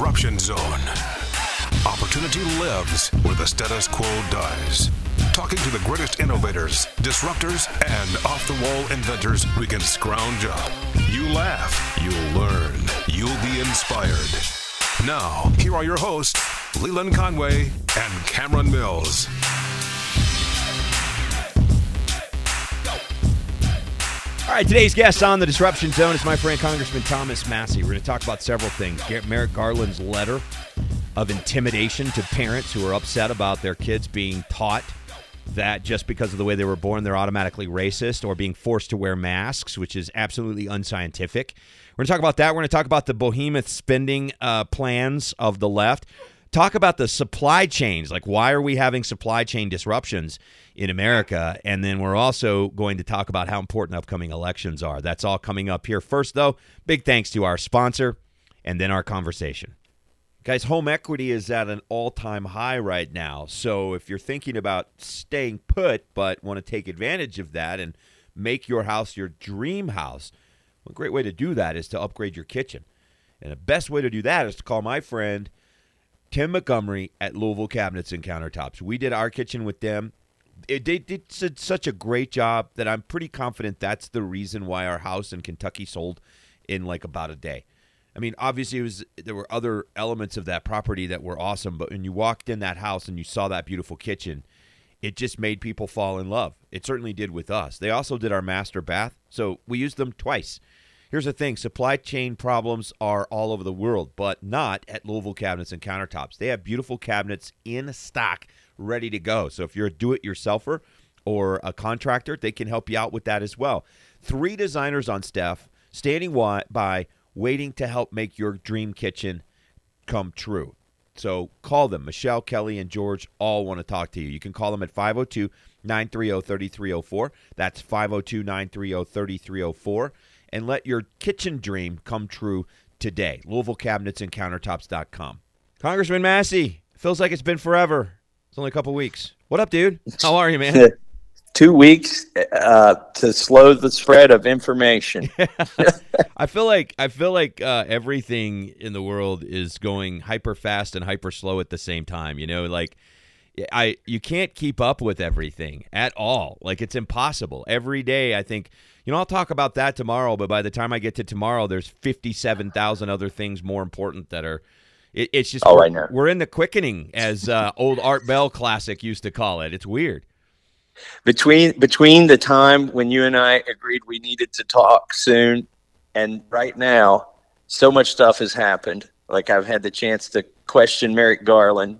Disruption Zone. Opportunity lives where the status quo dies. Talking to the greatest innovators, disruptors, and off the wall inventors we can scrounge up. You laugh, you'll learn, you'll be inspired. Now, here are your hosts, Leland Conway and Cameron Mills. All right, today's guest on the Disruption Zone is my friend Congressman Thomas Massie. We're going to talk about several things. Merrick Garland's letter of intimidation to parents who are upset about their kids being taught that just because of the way they were born, they're automatically racist or being forced to wear masks, which is absolutely unscientific. We're going to talk about that. We're going to talk about the behemoth spending uh, plans of the left. Talk about the supply chains. Like, why are we having supply chain disruptions? in America. And then we're also going to talk about how important upcoming elections are. That's all coming up here. First, though, big thanks to our sponsor and then our conversation. Guys, home equity is at an all time high right now. So if you're thinking about staying put but want to take advantage of that and make your house your dream house, a great way to do that is to upgrade your kitchen. And the best way to do that is to call my friend Tim Montgomery at Louisville Cabinets and Countertops. We did our kitchen with them it, they did such a great job that I'm pretty confident that's the reason why our house in Kentucky sold in like about a day. I mean, obviously, it was there were other elements of that property that were awesome, but when you walked in that house and you saw that beautiful kitchen, it just made people fall in love. It certainly did with us. They also did our master bath, so we used them twice. Here's the thing supply chain problems are all over the world, but not at Louisville Cabinets and Countertops. They have beautiful cabinets in stock ready to go. So if you're a do it yourselfer or a contractor, they can help you out with that as well. Three designers on staff standing by waiting to help make your dream kitchen come true. So call them. Michelle, Kelly, and George all want to talk to you. You can call them at 502 930 3304. That's 502 930 3304. And let your kitchen dream come true today. Louisville Cabinets and Countertops.com. Congressman Massie, feels like it's been forever. It's only a couple weeks. What up, dude? How are you, man? Two weeks uh, to slow the spread of information. I feel like I feel like uh, everything in the world is going hyper fast and hyper slow at the same time. You know, like I you can't keep up with everything at all. Like it's impossible. Every day, I think you know I'll talk about that tomorrow. But by the time I get to tomorrow, there's fifty seven thousand other things more important that are it, it's just oh, we're, we're in the quickening, as uh, old Art Bell classic used to call it. It's weird. Between between the time when you and I agreed we needed to talk soon, and right now, so much stuff has happened. Like I've had the chance to question Merrick Garland,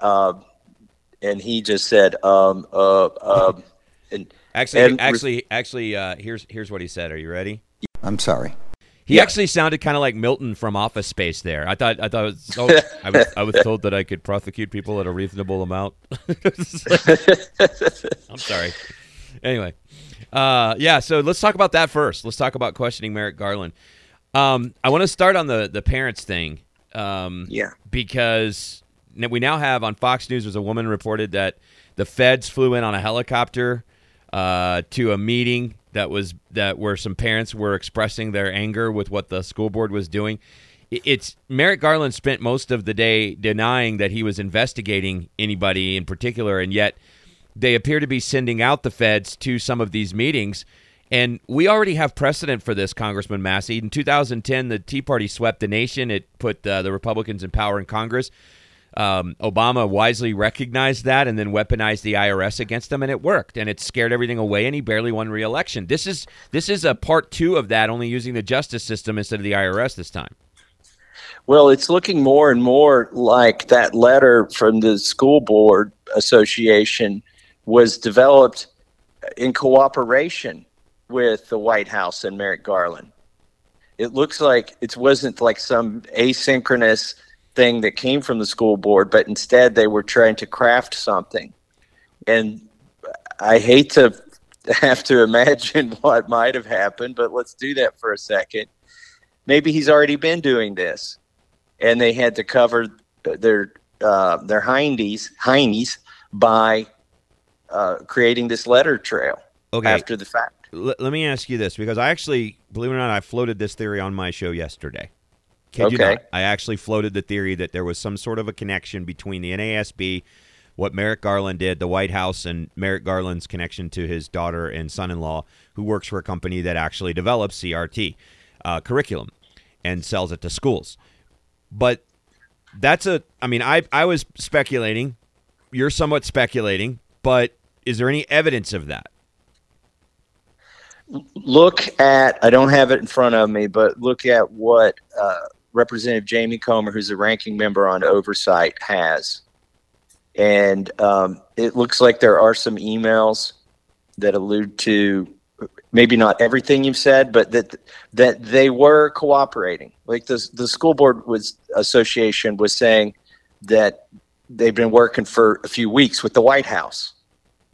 uh, and he just said, um, uh, um, and actually, actually, actually, uh, here's here's what he said. Are you ready? I'm sorry. He yeah. actually sounded kind of like Milton from Office Space. There, I thought. I thought. Was, oh, I, was, I was told that I could prosecute people at a reasonable amount. I'm sorry. Anyway, uh, yeah. So let's talk about that first. Let's talk about questioning Merrick Garland. Um, I want to start on the the parents thing. Um, yeah. Because we now have on Fox News, was a woman reported that the feds flew in on a helicopter uh, to a meeting that was that where some parents were expressing their anger with what the school board was doing. It's Merrick Garland spent most of the day denying that he was investigating anybody in particular, and yet they appear to be sending out the feds to some of these meetings. And we already have precedent for this, Congressman Massie. In 2010, the Tea Party swept the nation. It put uh, the Republicans in power in Congress. Um, Obama wisely recognized that and then weaponized the IRS against them, and it worked. And it scared everything away, and he barely won re-election. This is this is a part two of that, only using the justice system instead of the IRS this time. Well, it's looking more and more like that letter from the school board association was developed in cooperation with the White House and Merrick Garland. It looks like it wasn't like some asynchronous thing that came from the school board, but instead they were trying to craft something. And I hate to have to imagine what might have happened, but let's do that for a second. Maybe he's already been doing this, and they had to cover their uh, their hindies hindies by uh, creating this letter trail okay. after the fact. L- let me ask you this, because I actually, believe it or not, I floated this theory on my show yesterday. Kid you Okay. not. I actually floated the theory that there was some sort of a connection between the NASB, what Merrick Garland did, the White House, and Merrick Garland's connection to his daughter and son-in-law, who works for a company that actually develops CRT uh, curriculum and sells it to schools. But that's a. I mean, I I was speculating. You're somewhat speculating, but is there any evidence of that? look at i don't have it in front of me but look at what uh, representative jamie comer who's a ranking member on oversight has. And um, it looks like there are some emails that allude to maybe not everything you've said but that that they were cooperating. Like the, the school board was association was saying that they've been working for a few weeks with the white house.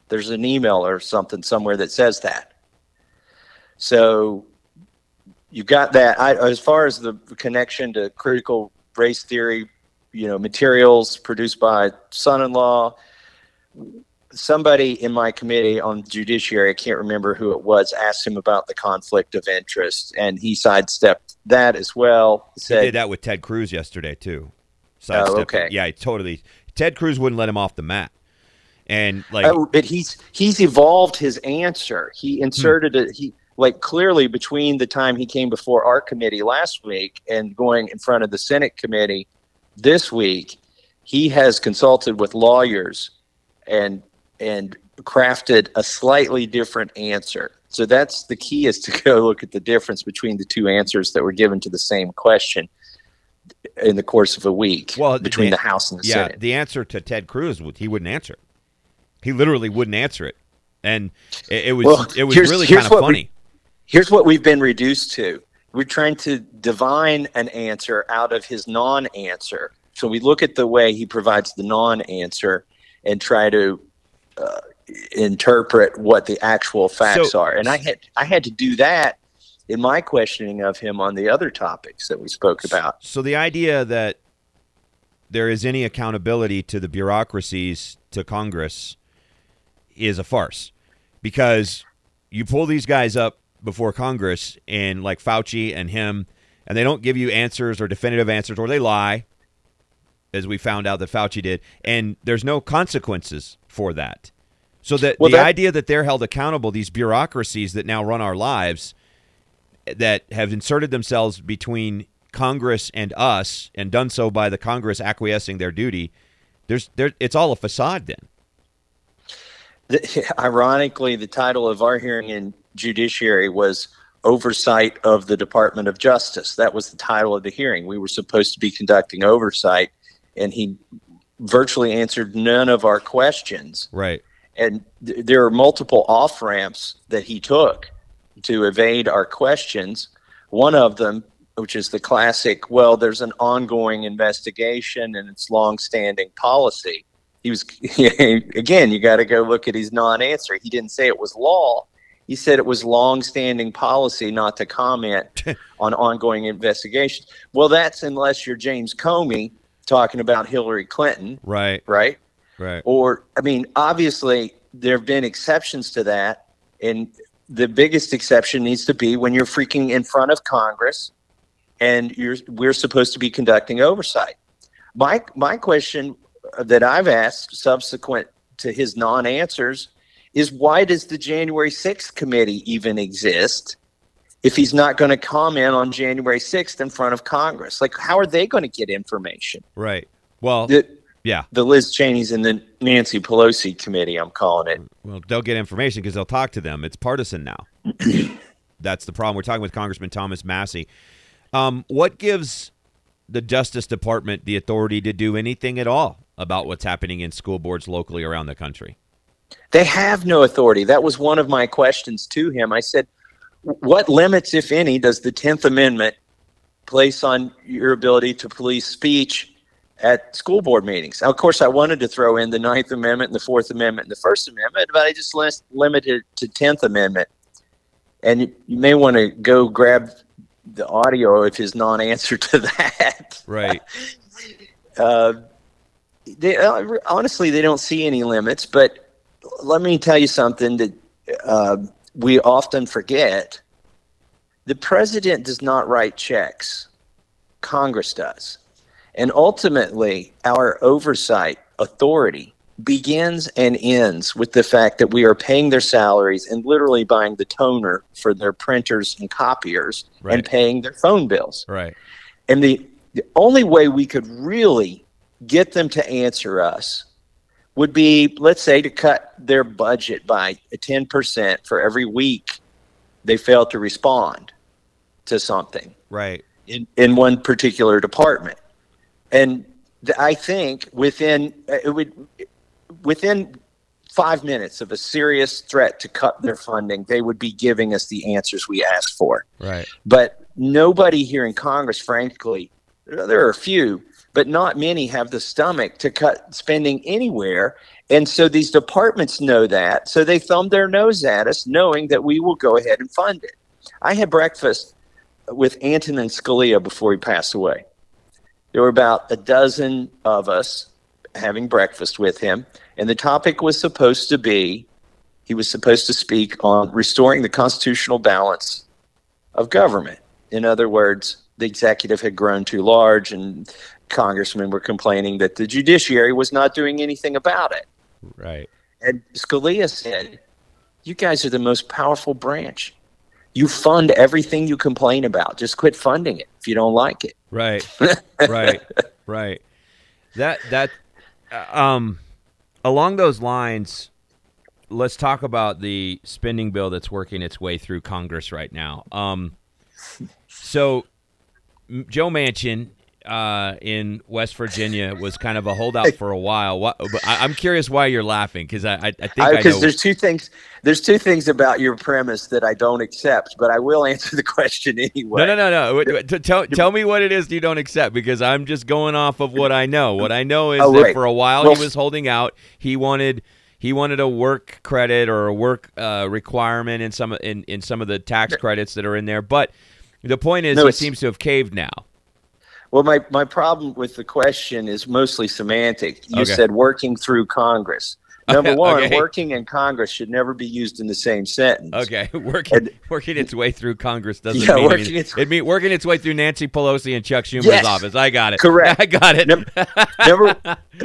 There's an email or something somewhere that says that. So you got that. I, as far as the connection to critical race theory, you know, materials produced by son-in-law. Somebody in my committee on judiciary, I can't remember who it was, asked him about the conflict of interest, and he sidestepped that as well. He Said, did that with Ted Cruz yesterday too. Oh, sidestepped it. okay. Yeah, totally. Ted Cruz wouldn't let him off the mat, and like Oh, but he's he's evolved his answer. He inserted hmm. it. He like clearly between the time he came before our committee last week and going in front of the Senate committee this week, he has consulted with lawyers and and crafted a slightly different answer. So that's the key is to go look at the difference between the two answers that were given to the same question in the course of a week Well, between the- the House and the yeah, Senate. the answer to Ted Cruz, would- he wouldn't answer. He literally wouldn't answer it, and it, it was Well, it was really kind of what we- funny. Here's what we've been reduced to. We're trying to divine an answer out of his non-answer. So we look at the way he provides the non-answer and try to uh, interpret what the actual facts So- are. And i had i had to do that in my questioning of him on the other topics that we spoke about. So the idea that there is any accountability to the bureaucracies to Congress is a farce. Because you pull these guys up before Congress and like Fauci and him and they don't give you answers or definitive answers or they lie as we found out that Fauci did and there's no consequences for that. So that Well, the that- idea that they're held accountable these bureaucracies that now run our lives that have inserted themselves between Congress and us and done so by the Congress acquiescing their duty, there's there it's all a facade then. the, ironically, the title of our hearing in judiciary was Oversight of the Department of Justice. That was the title of the hearing. We were supposed to be conducting oversight, and he virtually answered none of our questions. Right. And th- there are multiple off ramps that he took to evade our questions. One of them, which is the classic, well, there's an ongoing investigation and it's longstanding policy. He was, again, you got to go look at his non answer. He didn't say it was law. He said it was longstanding policy not to comment on ongoing investigations. Well, that's unless you're James Comey talking about Hillary Clinton, Right. right? Right. or I mean, obviously there have been exceptions to that, and the biggest exception needs to be when you're freaking in front of Congress, and you're we're supposed to be conducting oversight. My my question that I've asked subsequent to his non-answers is why does the January 6th committee even exist? If he's not going to comment on January 6th in front of Congress, like how are they going to get information? Right. Well, The, yeah. the Liz Cheney's and the Nancy Pelosi committee, I'm calling it. Well, they'll get information because they'll talk to them. It's partisan now. That's the problem. We're talking with Congressman Thomas Massie. Um, what gives the Justice Department the authority to do anything at all about what's happening in school boards locally around the country? They have no authority. That was one of my questions to him. I said, what limits, if any, does the 10th Amendment place on your ability to police speech at school board meetings? Now, of course, I wanted to throw in the Ninth Amendment and the Fourth Amendment and the First Amendment, but I just lis- limited it to 10th Amendment. And you, you may want to go grab the audio of his non answer to that. Right. uh, they uh, honestly they don't see any limits. But let me tell you something that uh, we often forget: the president does not write checks. Congress does. And ultimately, our oversight authority begins and ends with the fact that we are paying their salaries and literally buying the toner for their printers and copiers Right. and paying their phone bills. Right. And the, the only way we could really get them to answer us would be, let's say, to cut their budget by 10% for every week they fail to respond to something Right. in, in one particular department. And I think within uh, it would within five minutes of a serious threat to cut their funding, they would be giving us the answers we asked for. Right. But nobody here in Congress, frankly, there are a few, but not many have the stomach to cut spending anywhere. And so these departments know that. So they thumb their nose at us, knowing that we will go ahead and fund it. I had breakfast with Antonin Scalia before he passed away. There were about a dozen of us having breakfast with him, and the topic was supposed to be he was supposed to speak on restoring the constitutional balance of government. In other words, the executive had grown too large, and congressmen were complaining that the judiciary was not doing anything about it. Right. And Scalia said, You guys are the most powerful branch. You fund everything you complain about. Just quit funding it if you don't like it. Right. right. Right. That that uh, um along those lines let's talk about the spending bill that's working its way through Congress right now. Um so Joe Manchin uh, in West Virginia was kind of a holdout for a while. What, but I, I'm curious why you're laughing because I, I, I think I, Because there's two things. There's two things about your premise that I don't accept, but I will answer the question anyway. No, no, no, no. Wait, wait, t- Tell, tell me what it is you don't accept because I'm just going off of what I know. What I know is Oh, that for a while Well, he was holding out. He wanted he wanted a work credit or a work uh, requirement in some in, in some of the tax credits that are in there. But the point is, No, he seems to have caved now. Well, my, my problem with the question is mostly semantic. You Okay. said working through Congress. Number one, Okay. working in Congress should never be used in the same sentence. Okay, working And- working its way through Congress doesn't Yeah, mean working anything. its- it mean working its way through Nancy Pelosi and Chuck Schumer's Yes. office. I got it. Correct. I got it. Num- number,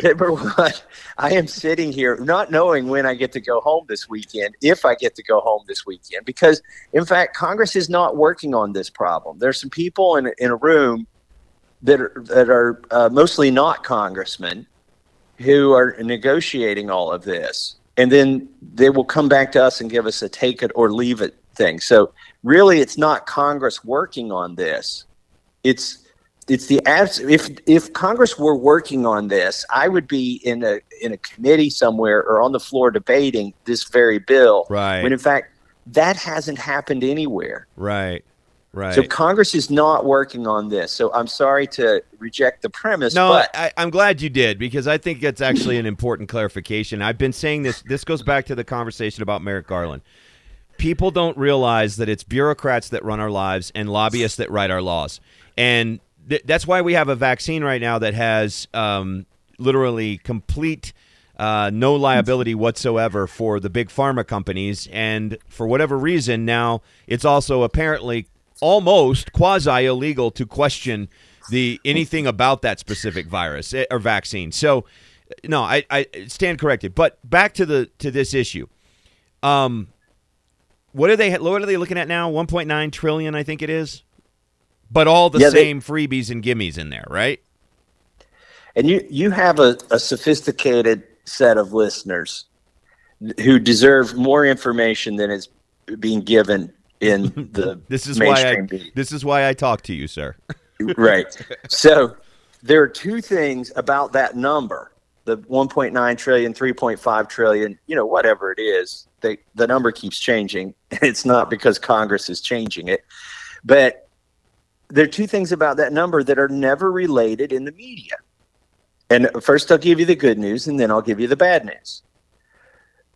number one, I am sitting here not knowing when I get to go home this weekend, if I get to go home this weekend, because in fact, Congress is not working on this problem. There's some people in, in a room that are, that are uh, mostly not congressmen who are negotiating all of this. And then they will come back to us and give us a take it or leave it thing. So really, it's not Congress working on this. It's it's the abs- if if Congress were working on this, I would be in a in a committee somewhere or on the floor debating this very bill. Right. When in fact that hasn't happened anywhere. right. Right. So Congress is not working on this. So I'm sorry to reject the premise. No, but I, I'm glad you did because I think that's actually an important clarification. I've been saying this. This goes back to the conversation about Merrick Garland. People don't realize that it's bureaucrats that run our lives and lobbyists that write our laws, and th- that's why we have a vaccine right now that has um, literally complete. Uh, no liability whatsoever for the big pharma companies, and for whatever reason, now it's also apparently almost quasi illegal to question the anything about that specific virus eh, or vaccine. So, no, I, I stand corrected. But back to the to this issue. Um, what are they? What are they looking at now? One point nine trillion, I think it is. But all the Yeah, they- same freebies and gimmies in there, right? and you you have a, a sophisticated set of listeners who deserve more information than is being given in the This is why I media. this is why I talk to you, sir. right. So there are two things about that number the 1.9 trillion, 3.5 trillion, you know, whatever it is, they, the number keeps changing. It's not because Congress is changing it. But there are two things about that number that are never related in the media. And first, I'll give you the good news, and then I'll give you the bad news.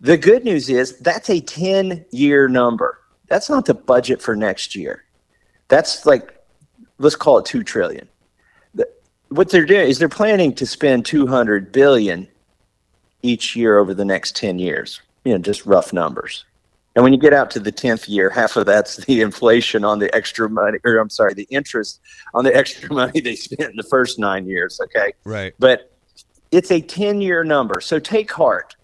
The good news is that's a 10 year number. That's not the budget for next year. That's like let's call it 2 trillion The- what they're doing is they're planning to spend 200 billion each year over the next 10 years you know just rough numbers And when you get out to the 10th year, half of that's the inflation on the extra money, or I'm sorry, the interest on the extra money they spent in the first nine years. Okay. Right. But it's a 10 year number. So take heart.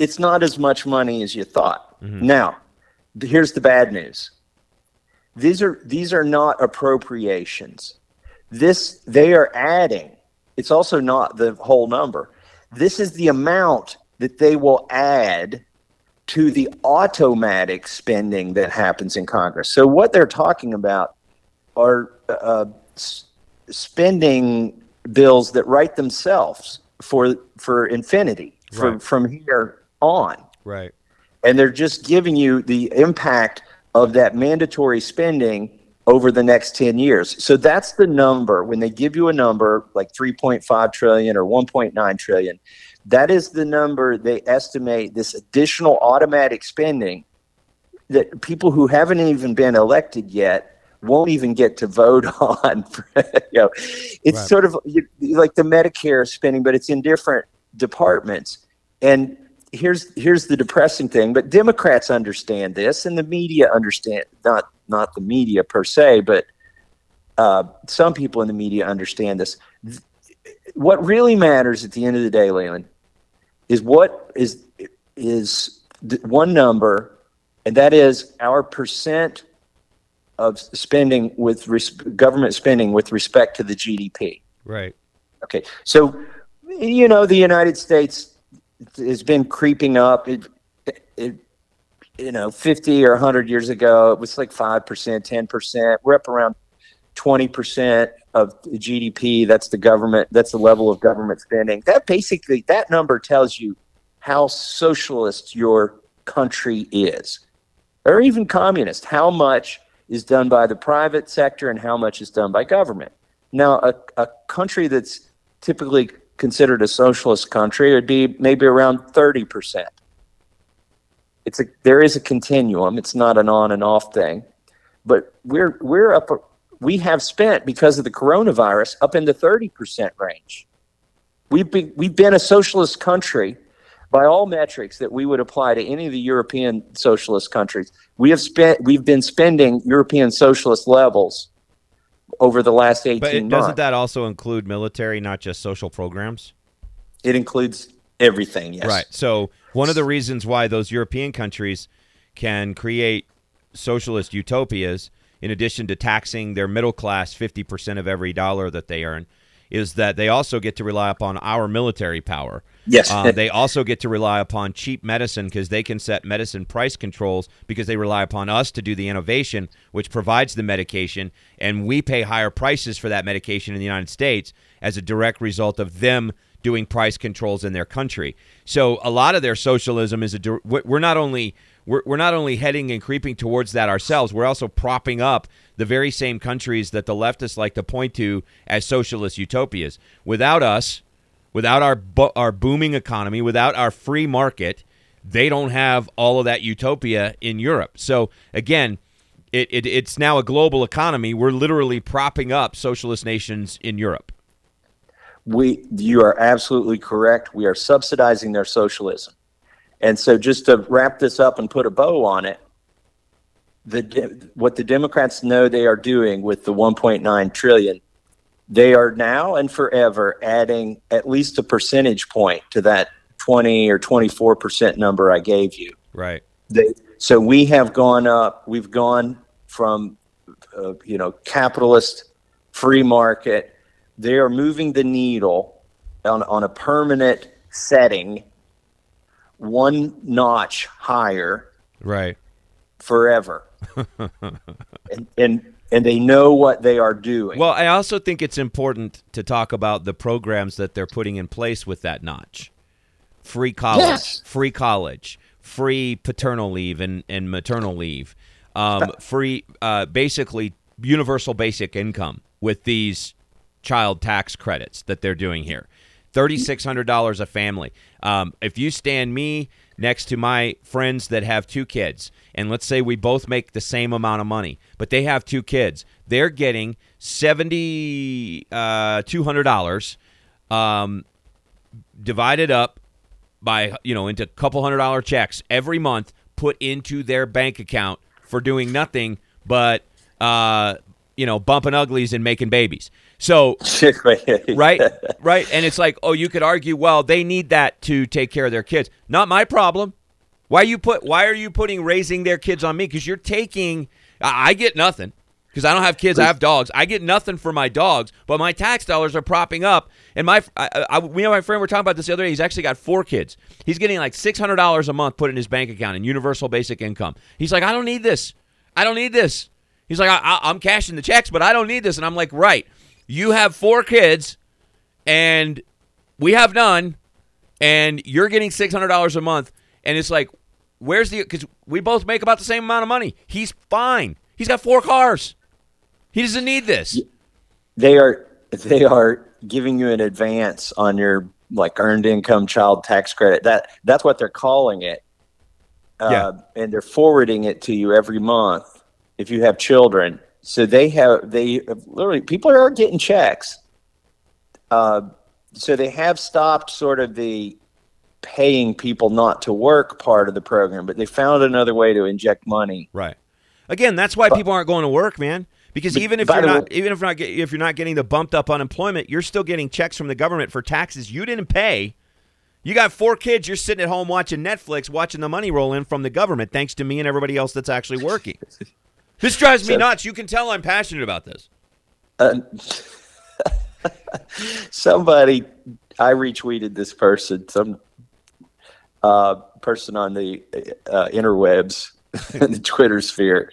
It's not as much money as you thought. Mm-hmm. Now, here's the bad news. These are these are not appropriations. This they are adding. It's also not the whole number. This is the amount that they will add to the automatic spending that happens in Congress. So what they're talking about are uh, s- spending bills that write themselves for for infinity from Right. from here on Right. And they're just giving you the impact of that mandatory spending over the next 10 years. So that's the number when they give you a number like 3.5 trillion or 1.9 trillion. That is the number they estimate this additional automatic spending that people who haven't even been elected yet won't even get to vote on. you know, it's Right. sort of like the Medicare spending, but it's in different departments. And here's here's the depressing thing, but Democrats understand this, and the media understand not not the media per se, but uh, some people in the media understand this. Th- What really matters at the end of the day, Leland, is what is is th- one number, and that is our percent of spending with res- government spending with respect to the GDP. Right. Okay, so you know the United States has been creeping up. It, it, you know, fifty or hundred years ago, it was like five percent, ten percent. We're up around twenty percent of GDP. That's the government. That's the level of government spending. That basically that number tells you how socialist your country is, or even communist. How much is done by the private sector and how much is done by government. Now, a, a country that's typically considered a socialist country it would be maybe around 30%. It's a, there is a continuum. It's not an on and off thing. But we're, we're up, we have spent because of the coronavirus up in the 30% range. We've been, we've been a socialist country by all metrics that we would apply to any of the European socialist countries. We have spent, we've been spending European socialist levels over the last 18 But it, months. doesn't that also include military, not just social programs? It includes everything, yes. Right. So one of the reasons why those European countries can create socialist utopias, in addition to taxing their middle class fifty percent of every dollar that they earn, is that they also get to rely upon our military power. Yes. Uh, they also get to rely upon cheap medicine because they can set medicine price controls because they rely upon us to do the innovation, which provides the medication, and we pay higher prices for that medication in the United States as a direct result of them doing price controls in their country. So a lot of their socialism is a we're not only we're, we're not only heading and creeping towards that ourselves, we're also propping up the very same countries that the leftists like to point to as socialist utopias. Without us, without our bo- our booming economy, without our free market, they don't have all of that utopia in Europe. So again, it, it it's now a global economy. We're literally propping up socialist nations in Europe. we you are absolutely correct. We are subsidizing their socialism. And so just to wrap this up and put a bow on it, the what the Democrats know they are doing with the 1.9 trillion, they are now and forever adding at least a percentage point to that 20 or 24 percent number I gave you. Right. They, so we have gone up. We've gone from, uh, you know, capitalist, free market. They are moving the needle on on a permanent setting, one notch higher Right. forever. and, and and they know what they are doing. Well, I also think it's important to talk about the programs that they're putting in place with that notch. Free college, Yes. free college, free paternal leave and, and maternal leave, um, free, uh, basically universal basic income with these child tax credits that they're doing here. $3,600 a family. Um, if you stand me next to my friends that have two kids, and let's say we both make the same amount of money, but they have two kids, they're getting seventy uh, um, divided up by you know into a couple hundred dollar checks every month put into their bank account for doing nothing but uh, you know bumping uglies and making babies. So right, right, and it's like, oh, you could argue, well, they need that to take care of their kids. Not my problem. Why you put? Why are you putting raising their kids on me? Because you're taking. I, get nothing because I don't have kids. I have dogs. I get nothing for my dogs, but my tax dollars are propping up. And my, I, I, we and my friend were talking about this the other day. He's actually got four kids. He's getting like six hundred dollars a month put in his bank account in universal basic income. He's like, I don't need this. I don't need this. He's like, I, I'm cashing the checks, but I don't need this. And I'm like, right. You have four kids, and we have none, and you're getting six hundred dollars a month, and it's like, where's the? Because we both make about the same amount of money. He's fine. He's got four cars. He doesn't need this. They are they are giving you an advance on your like earned income child tax credit. That that's what they're calling it. Uh, yeah. and they're forwarding it to you every month if you have children. So they have they literally people are getting checks. Uh, so they have stopped sort of the paying people not to work part of the program, but they found another way to inject money. Right. Again, that's why people aren't going to work, man. Because even if you're not, way, even if not, if you're not getting the bumped up unemployment, you're still getting checks from the government for taxes you didn't pay. You got four kids. You're sitting at home watching Netflix, watching the money roll in from the government, thanks to me and everybody else that's actually working. This drives me nuts. You can tell I'm passionate about this. Uh, somebody, I retweeted this person, some uh, person on the uh, interwebs, the Twitter sphere.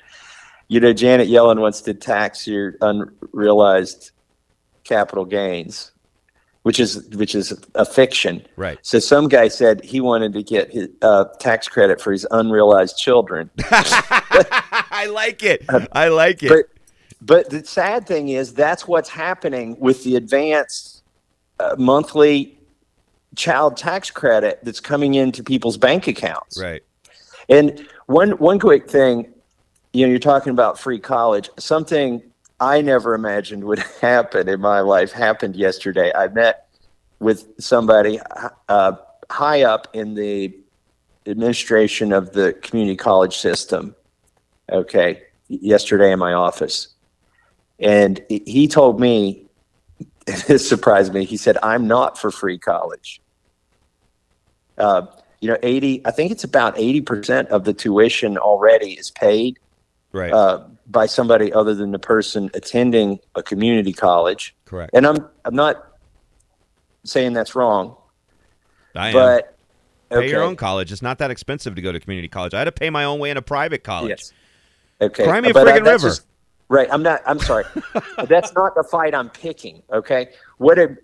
You know, Janet Yellen wants to tax your unrealized capital gains, which is which is a fiction. Right. So some guy said he wanted to get his uh, tax credit for his unrealized children. I like it. I like it. But, but the sad thing is that's what's happening with the advanced uh, monthly child tax credit that's coming into people's bank accounts. Right. And one one quick thing, you know, you're talking about free college. Something I never imagined would happen in my life happened yesterday. I met with somebody uh, high up in the administration of the community college system, okay, yesterday in my office. And he told me, it surprised me, he said, I'm not for free college. Uh, you know, 80, I think it's about 80% of the tuition already is paid right. Uh, by somebody other than the person attending a community college. Correct. And I'm, I'm not saying that's wrong. I am. But pay your own college. It's not that expensive to go to community college. I had to pay my own way in a private college. Yes. Okay. Cry me a uh, friggin' river. Just, right. I'm not. I'm sorry. that's not the fight I'm picking. Okay. What it,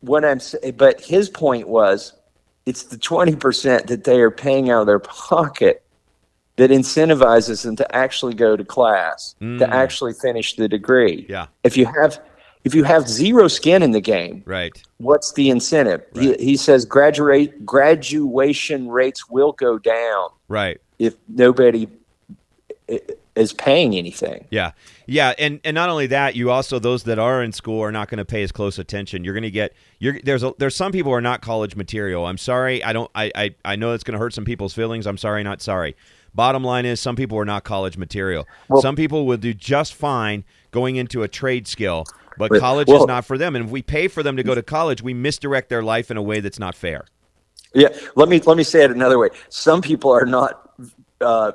what I'm but his point was, it's the twenty percent that they are paying out of their pocket that incentivizes them to actually go to class, mm. to actually finish the degree. Yeah. If you have if you have zero skin in the game, right? What's the incentive? Right. He, he says graduate graduation rates will go down, right? If nobody is paying anything. Yeah, yeah, and and not only that, you also those that are in school are not going to pay as close attention. You're going to get you're there's a, there's some people who are not college material. I'm sorry, I don't I I, I know it's going to hurt some people's feelings. I'm sorry, not sorry. Bottom line is, some people are not college material. Well, some people will do just fine going into a trade skill but college well, is not for them. And if we pay for them to go to college, we misdirect their life in a way that's not fair. Yeah, let me let me say it another way. Some people are not. Uh,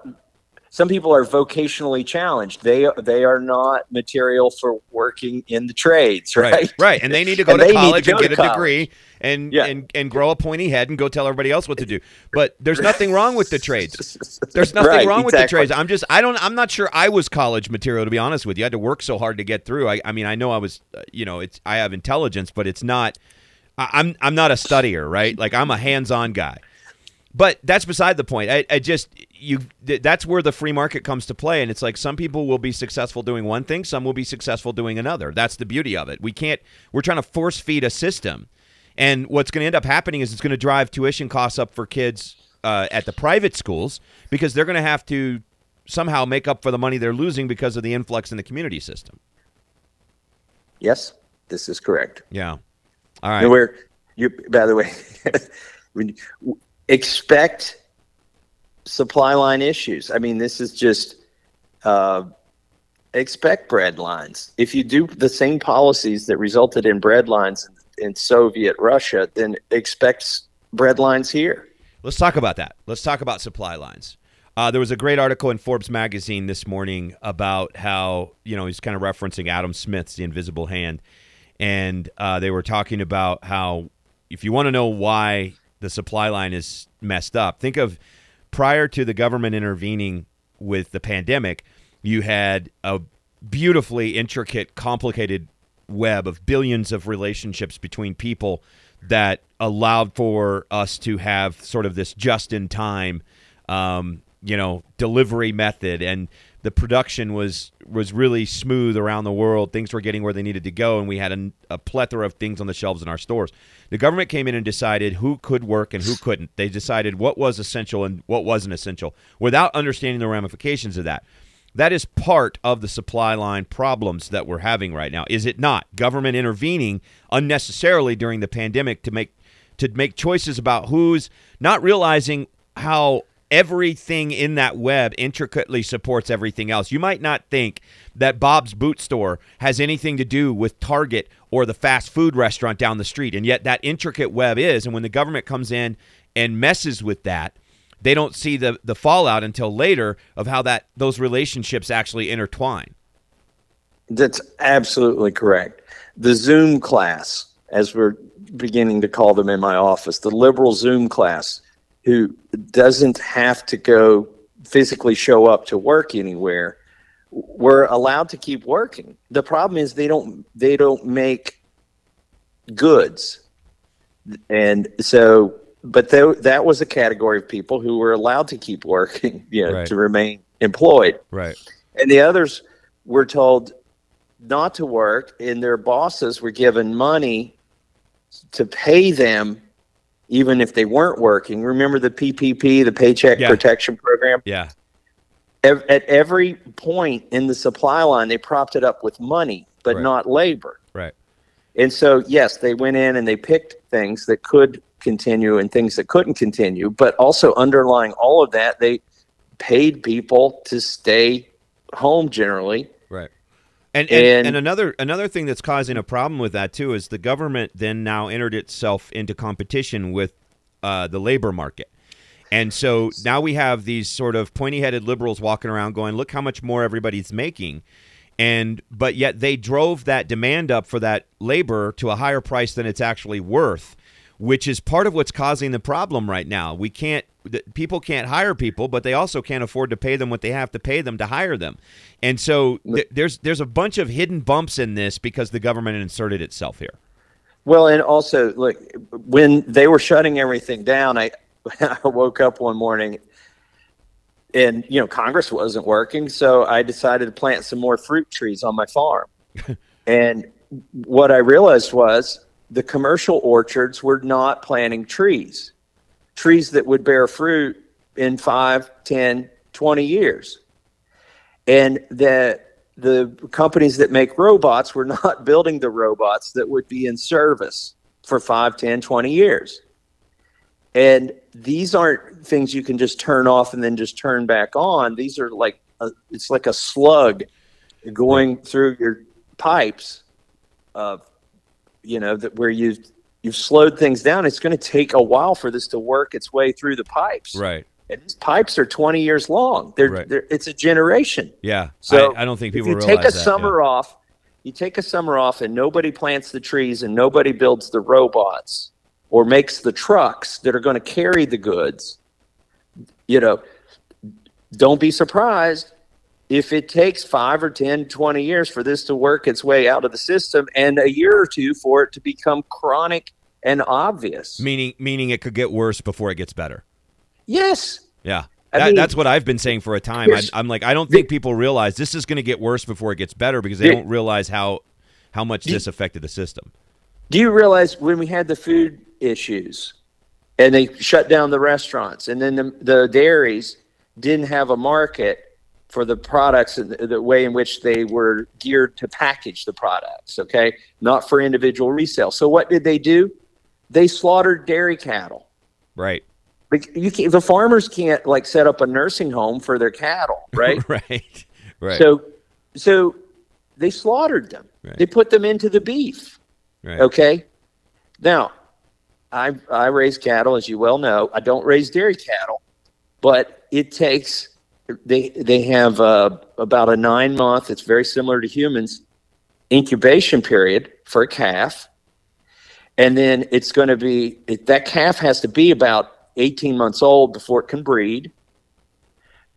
some people are vocationally challenged. They they are not material for working in the trades, right? Right, right. and they need to go to college to go and get a college. degree and, yeah. and and grow a pointy head and go tell everybody else what to do. But there's nothing wrong with the trades. There's nothing right, wrong exactly. with the trades. I'm just I don't I'm not sure I was college material to be honest with you. I had to work so hard to get through. I I mean I know I was uh, you know it's I have intelligence, but it's not. I'm I'm not a studier, right? Like I'm a hands-on guy. But that's beside the point. I, I just you that's where the free market comes to play, and it's like some people will be successful doing one thing, some will be successful doing another. That's the beauty of it. We can't. We're trying to force feed a system and what's going to end up happening is it's going to drive tuition costs up for kids uh, at the private schools because they're going to have to somehow make up for the money they're losing because of the influx in the community system. Yes, this is correct. Yeah. All right. where you, by the way, when expect supply line issues. I mean, this is just uh, expect bread lines. If you do the same policies that resulted in bread lines in, Soviet Russia, then expect bread lines here. Let's talk about that. Let's talk about supply lines. Uh, there was a great article in Forbes magazine this morning about how you know he's kind of referencing Adam Smith's The Invisible Hand, and uh, they were talking about how if you want to know why the supply line is messed up, think of prior to the government intervening with the pandemic, you had a beautifully intricate, complicated web of billions of relationships between people that allowed for us to have sort of this just in time um, you know delivery method. And the production was was really smooth around the world. Things were getting where they needed to go and we had a, a, plethora of things on the shelves in our stores. The government came in and decided who could work and who couldn't. They decided what was essential and what wasn't essential without understanding the ramifications of that. That is part of the supply line problems that we're having right now is it not? Government intervening unnecessarily during the pandemic to make to make choices about who's not realizing how everything in that web intricately supports everything else. You might not think that Bob's Boot Store has anything to do with Target or the fast food restaurant down the street, and yet that intricate web is. And when the government comes in and messes with that, they don't see the the fallout until later of how that those relationships actually intertwine. That's absolutely correct. The Zoom class, as we're beginning to call them in my office, the liberal Zoom class who doesn't have to go physically show up to work anywhere we're allowed to keep working. The problem is they don't they don't make goods. And so but th- that was a category of people who were allowed to keep working you know right. to remain employed. Right. And the others were told not to work and their bosses were given money to pay them even if they weren't working. Remember the PPP, the Paycheck yeah. Protection Program? Yeah. At every point in the supply line, they propped it up with money, but right. not labor. Right. And so, yes, they went in and they picked things that could continue and things that couldn't continue, but also underlying all of that, they paid people to stay home generally. Right. And, and, and, and, another another thing that's causing a problem with that too is the government then now entered itself into competition with uh, the labor market. And so now we have these sort of pointy-headed liberals walking around going, "Look how much more everybody's making." And but yet they drove that demand up for that labor to a higher price than it's actually worth which is part of what's causing the problem right now. We can't people can't hire people, but they also can't afford to pay them what they have to pay them to hire them. And so th- there's there's a bunch of hidden bumps in this because the government inserted itself here. Well, and also look when they were shutting everything down, I I woke up one morning and you know Congress wasn't working, so I decided to plant some more fruit trees on my farm. and what I realized was the commercial orchards were not planting trees, trees that would bear fruit in 5, 10, 20 years. And that the companies that make robots were not building the robots that would be in service for 5, 10, 20 years. And these aren't things you can just turn off and then just turn back on. These are like a, it's like a slug going through your pipes of you know that where you've you've slowed things down it's going to take a while for this to work its way through the pipes right and these pipes are 20 years long they're, right. they're it's a generation yeah so I, I don't think people if you take a that, summer yeah. off you take a summer off and nobody plants the trees and nobody builds the robots or makes the trucks that are going to carry the goods you know don't be surprised if it takes five or 10, 20 years for this to work its way out of the system and a year or two for it to become chronic and obvious. Meaning, meaning it could get worse before it gets better. Yes. Yeah. That, mean, that's what I've been saying for a time. I, am like, I don't think people realize this is going to get worse before it gets better because they don't realize how how much this affected the system. Do you realize when we had the food issues and they shut down the restaurants and then the, the dairies didn't have a market for the products and the, way in which they were geared to package the products, okay? Not for individual resale. So what did they do? They slaughtered dairy cattle. Right. You can, the farmers can't like set up a nursing home for their cattle, right? right. Right. So, so they slaughtered them. Right. They put them into the beef. right. Okay. Now, I I raise cattle, as you well know. I don't raise dairy cattle, but it takes they they have uh, about a nine month. It's very similar to humans incubation period for a calf, and then it's going to be it, that calf has to be about eighteen months old before it can breed.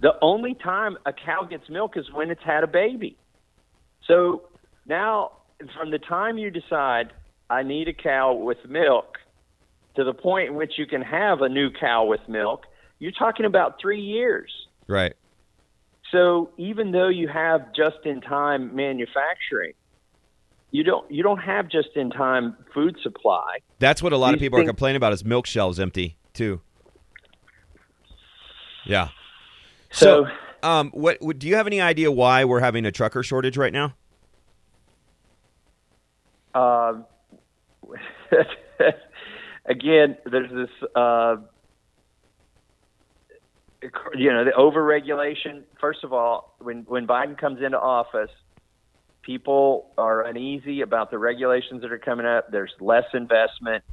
The only time a cow gets milk is when it's had a baby. So now, from the time you decide I need a cow with milk to the point in which you can have a new cow with milk, you're talking about three years. Right. So even though you have just-in-time manufacturing, you don't you don't have just-in-time food supply. That's what a lot of people are complaining about is milk shelves empty too. Yeah. So, So, um, what, what do you have any idea why we're having a trucker shortage right now? uh, again, there's this uh, you know the overregulation. First of all, when when Biden comes into office, people are uneasy about the regulations that are coming up. There's less investment,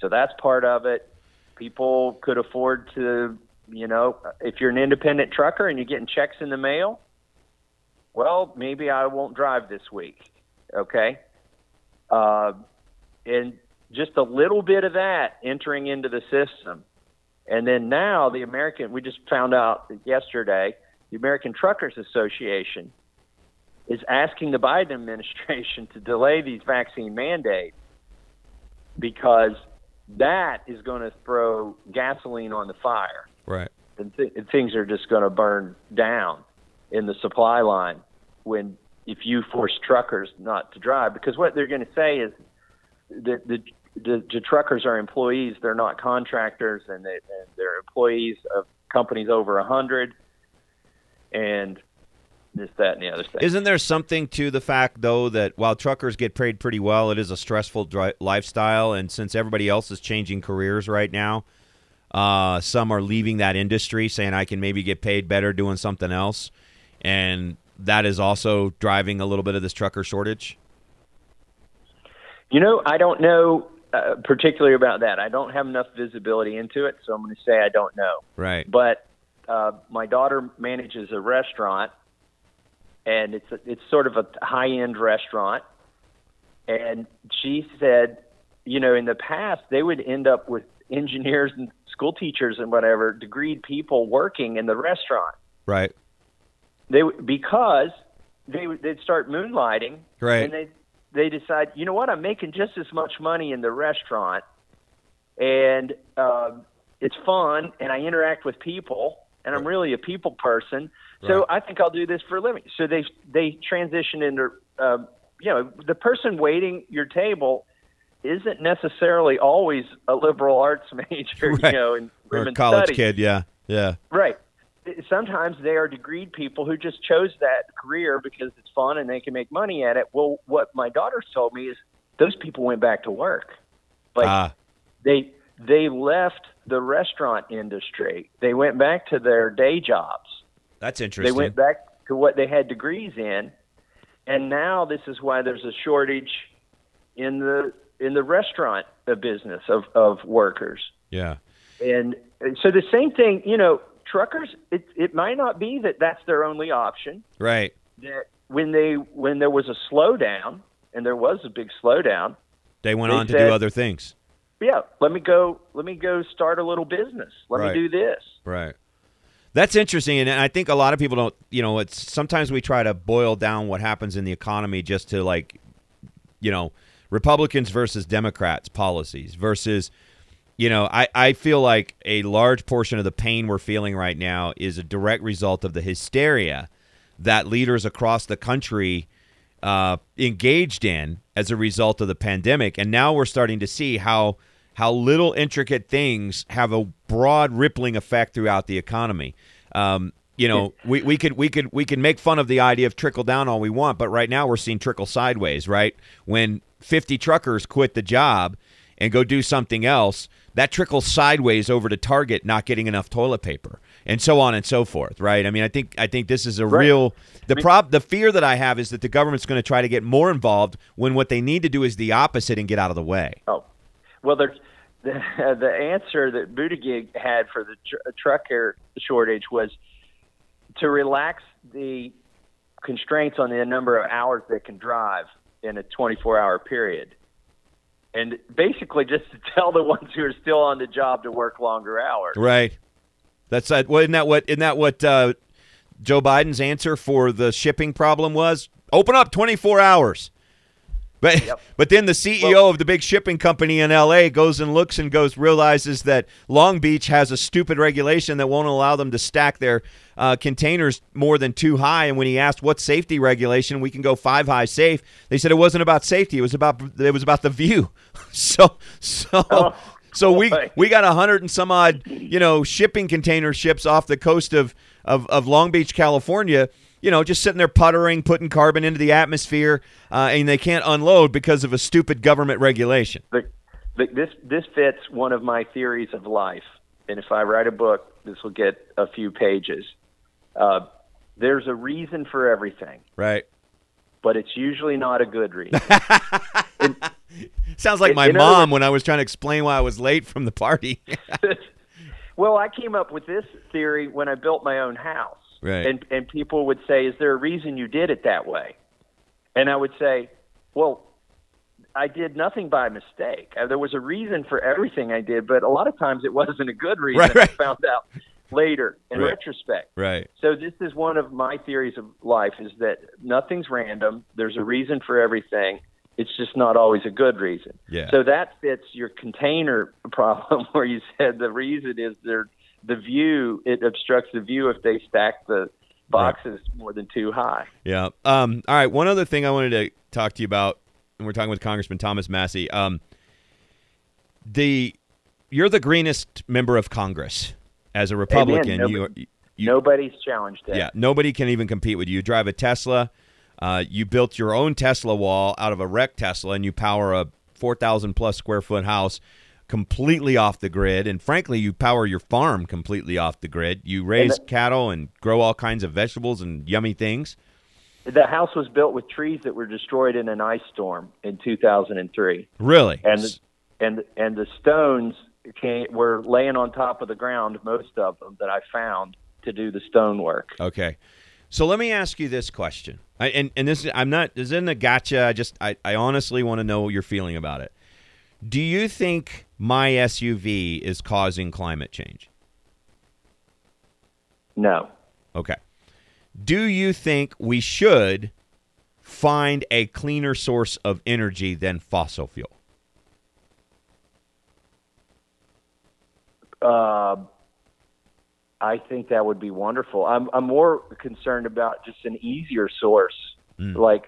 so that's part of it. People could afford to, you know, if you're an independent trucker and you're getting checks in the mail, well, maybe I won't drive this week. Okay, uh, and just a little bit of that entering into the system. And then now the American, we just found out yesterday, the American Truckers Association is asking the Biden administration to delay these vaccine mandates because that is going to throw gasoline on the fire. Right. And, th- and things are just going to burn down in the supply line when if you force truckers not to drive because what they're going to say is that the, the the truckers are employees they're not contractors and, they, and they're employees of companies over a hundred. And this that and the other thing. Isn't there something to the fact, though, that while truckers get paid pretty well, it is a stressful dri- lifestyle, and since everybody else is changing careers right now, uh, some are leaving that industry, saying I can maybe get paid better doing something else, and that is also driving a little bit of this trucker shortage. You know, I don't know uh, particularly about that. I don't have enough visibility into it, so I'm going to say I don't know. Right. But uh, my daughter manages a restaurant, and it's a, it's sort of a high end restaurant. And she said, you know, in the past they would end up with engineers and school teachers and whatever degreed people working in the restaurant. Right. They because they would- they'd start moonlighting, Right. and they they decide, you know what, I'm making just as much money in the restaurant, and um, it's fun, and I interact with people, and I'm really a people person. So Right. I think I'll do this for a living. So they they transition into, um, you know, the person waiting your table isn't necessarily always a liberal arts major, Right. you know, in Or a college studies. kid. Yeah. Yeah. Right. Sometimes they are degreed people who just chose that career because it's fun and they can make money at it. Well, what my daughter's told me is those people went back to work. Like Ah. they they left the restaurant industry. They went back to their day jobs. that's interesting. They went back to what they had degrees in. And now this is why there's a shortage in the in the restaurant uh, business of, of workers. yeah. And so the same thing, you know, truckers. It it might not be that that's their only option. Right. That when they when there was a slowdown, and there was a big slowdown, They went They on to do other things. yeah, let me go. Let me go start a little business. Let Right. me do this. Right. That's interesting, and I think a lot of people don't. You know, it's sometimes we try to boil down what happens in the economy just to like, you know, Republicans versus Democrats policies versus, you know, I I feel like a large portion of the pain we're feeling right now is a direct result of the hysteria that leaders across the country uh, engaged in as a result of the pandemic, and now we're starting to see how how little intricate things have a broad rippling effect throughout the economy. Um, you know, we, we could we could we can make fun of the idea of trickle down all we want, but right now we're seeing trickle sideways. Right when fifty truckers quit the job, and go do something else, that trickles sideways over to Target not getting enough toilet paper, and so on and so forth. Right? I mean, I think I think this is a Right. real the prob the fear that I have is that the government's going to try to get more involved when what they need to do is the opposite and get out of the way. Oh, well, there's the the answer that Buttigieg had for the tr- trucker shortage was to relax the constraints on the number of hours they can drive in a 24-hour period, and basically just to tell the ones who are still on the job to work longer hours. Right. That's uh, well, isn't that what isn't that what uh, Joe Biden's answer for the shipping problem was? Open up 24 hours. But Yep. but then the CEO of the big shipping company in LA goes and looks and goes realizes that Long Beach has a stupid regulation that won't allow them to stack their uh, containers more than two high. And when he asked what safety regulation we can go five high safe, they said it wasn't about safety. It was about it was about the view. so so. So we we got a hundred and some odd, you know, shipping container ships off the coast of, of, of Long Beach, California. You know, just sitting there puttering, putting carbon into the atmosphere, uh, and they can't unload because of a stupid government regulation. the, the, this this fits one of my theories of life, and if I write a book, this will get a few pages. Uh, there's a reason for everything, Right. but it's usually not a good reason. Sounds like my in other mom when I was trying to explain why I was late from the party. well, I came up with this theory when I built my own house, Right. and and people would say, "Is there a reason you did it that way?" And I would say, "Well." I did nothing by mistake. Uh, There was a reason for everything I did, but a lot of times it wasn't a good reason. Right, right. I found out later in Right. retrospect. right. So this is one of my theories of life is that nothing's random. There's a reason for everything. It's just not always a good reason. Yeah. So that fits your container problem where you said the reason is they're the view it obstructs the view if they stack the boxes more than two high. Yeah. Um, all right. One other thing I wanted to talk to you about, and we're talking with Congressman Thomas Massie. Um, the you're the greenest member of Congress as a Republican. Amen. You, you, Nobody's challenged that. yeah. Nobody can even compete with you. You drive a Tesla. Uh, you built your own Tesla wall out of a wrecked Tesla, and you power a four thousand plus square foot house completely off the grid. And frankly, you power your farm completely off the grid. You raise the- cattle and grow all kinds of vegetables and yummy things. The house was built with trees that were destroyed in an ice storm in 2003. Really? and the, and and the stones came, were laying on top of the ground, most of them that I found to do the stonework. Okay. So let me ask you this question. I, and and this I'm not this isn't a gotcha. I just I, I honestly want to know what you're feeling about it. Do you think my SUV is causing climate change? No, Okay. Do you think we should find a cleaner source of energy than fossil fuel? uh, I think that would be wonderful. I'm I'm more concerned about just an easier source, like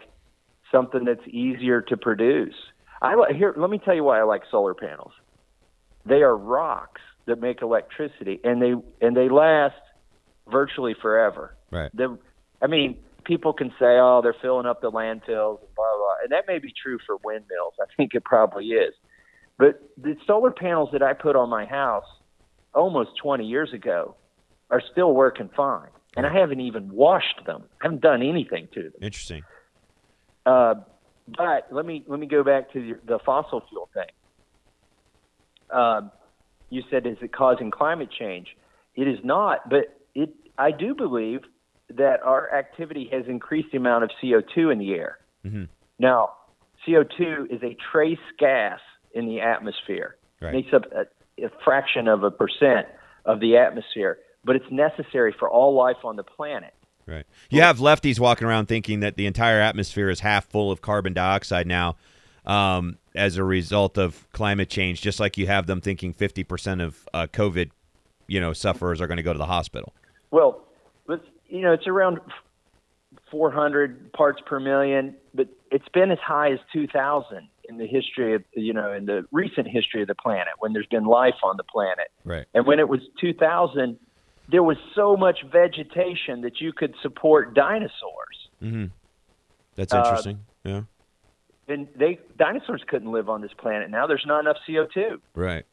something that's easier to produce. I here. Let me tell you why I like solar panels. They are rocks that make electricity, and they and they last virtually forever. Right. the I mean, people can say, "Oh, they're filling up the landfills," and blah blah, and that may be true for windmills. I think it probably is. But the solar panels that I put on my house almost 20 years ago are still working fine, and I haven't even washed them. I haven't done anything to them. Interesting. Uh, but let me let me go back to the, the fossil fuel thing. Um, you said, is it causing climate change? It is not, but it. I do believe that our activity has increased the amount of CO2 in the air. Mhm. Now, CO2 is a trace gas in the atmosphere. Right. Makes up a, a fraction of a percent of the atmosphere, but it's necessary for all life on the planet. Right. You have lefties walking around thinking that the entire atmosphere is half full of carbon dioxide now um, as a result of climate change, just like you have them thinking 50% of uh, COVID, you know, sufferers are going to go to the hospital. Well, but you know, it's around 400 parts per million, but it's been as high as 2,000 in the history of you know in the recent history of the planet when there's been life on the planet. Right. And when it was 2,000, there was so much vegetation that you could support dinosaurs. That's Uh, interesting. yeah. Then they dinosaurs couldn't live on this planet. Now there's not enough CO2 Right.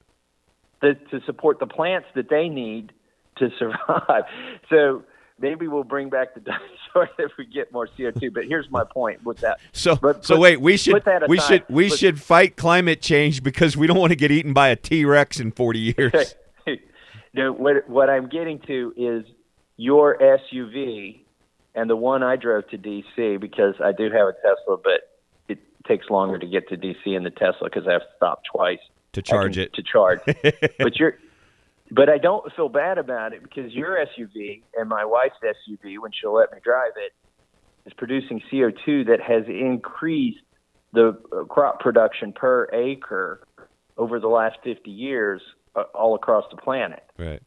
to, to support the plants that they need to survive. So maybe we'll bring back the dinosaurs if we get more CO2. But here's my point with that. So But so put- wait, we should we should we Put- should fight climate change because we don't want to get eaten by a T-Rex in 40 years. no, what what I'm getting to is your SUV and the one I drove to DC because I do have a Tesla, but takes longer to get to DC in the Tesla because I have to stop twice to charge it. to charge. but you're, but I don't feel bad about it because your SUV and my wife's SUV, when she'll let me drive it, is producing CO2 that has increased the uh, crop production per acre over the last 50 years uh, all across the planet. Right.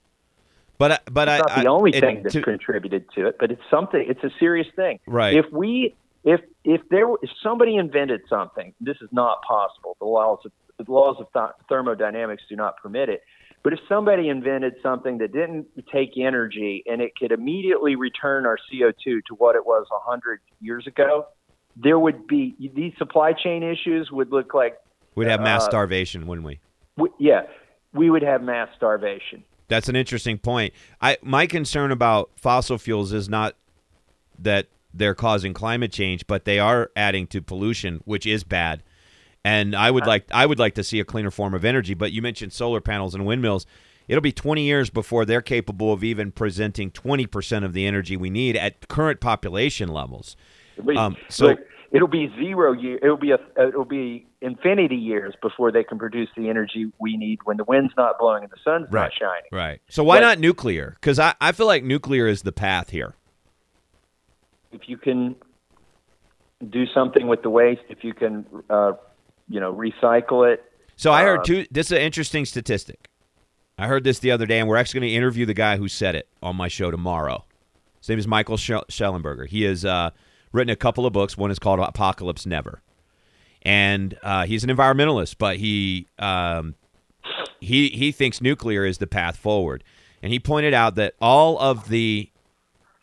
But I- but It's I, not the I- only it- thing that's to- contributed to it, but it's something. It's a serious thing. Right. If we, if if there, if somebody invented something, this is not possible. The laws of the laws of th- thermodynamics do not permit it. But if somebody invented something that didn't take energy and it could immediately return our CO2 to what it was 100 years ago, there would be these supply chain issues would look like, we'd have mass uh, starvation, wouldn't we? w- yeah, we would have mass starvation. That's an interesting point. I my concern about fossil fuels is not that they're causing climate change, but they are adding to pollution, which is bad. And I would like I would like to see a cleaner form of energy. But you mentioned solar panels and windmills. It'll be 20 years before they're capable of even presenting 20% of the energy we need at current population levels. Um, so- it'll be zero year. It'll be a. It'll be infinity years before they can produce the energy we need when the wind's not blowing and the sun's Right. not shining. Right. So why But- not nuclear? Because I, I feel like nuclear is the path here. If you can do something with the waste, if you can, uh, you know, recycle it. So I heard Um, two. This is an interesting statistic. I heard this the other day, and we're actually going to interview the guy who said it on my show tomorrow. His name is Michael Shellenberger. He has uh, written a couple of books. One is called Apocalypse Never, and uh, he's an environmentalist, but he um, he he thinks nuclear is the path forward. And he pointed out that all of the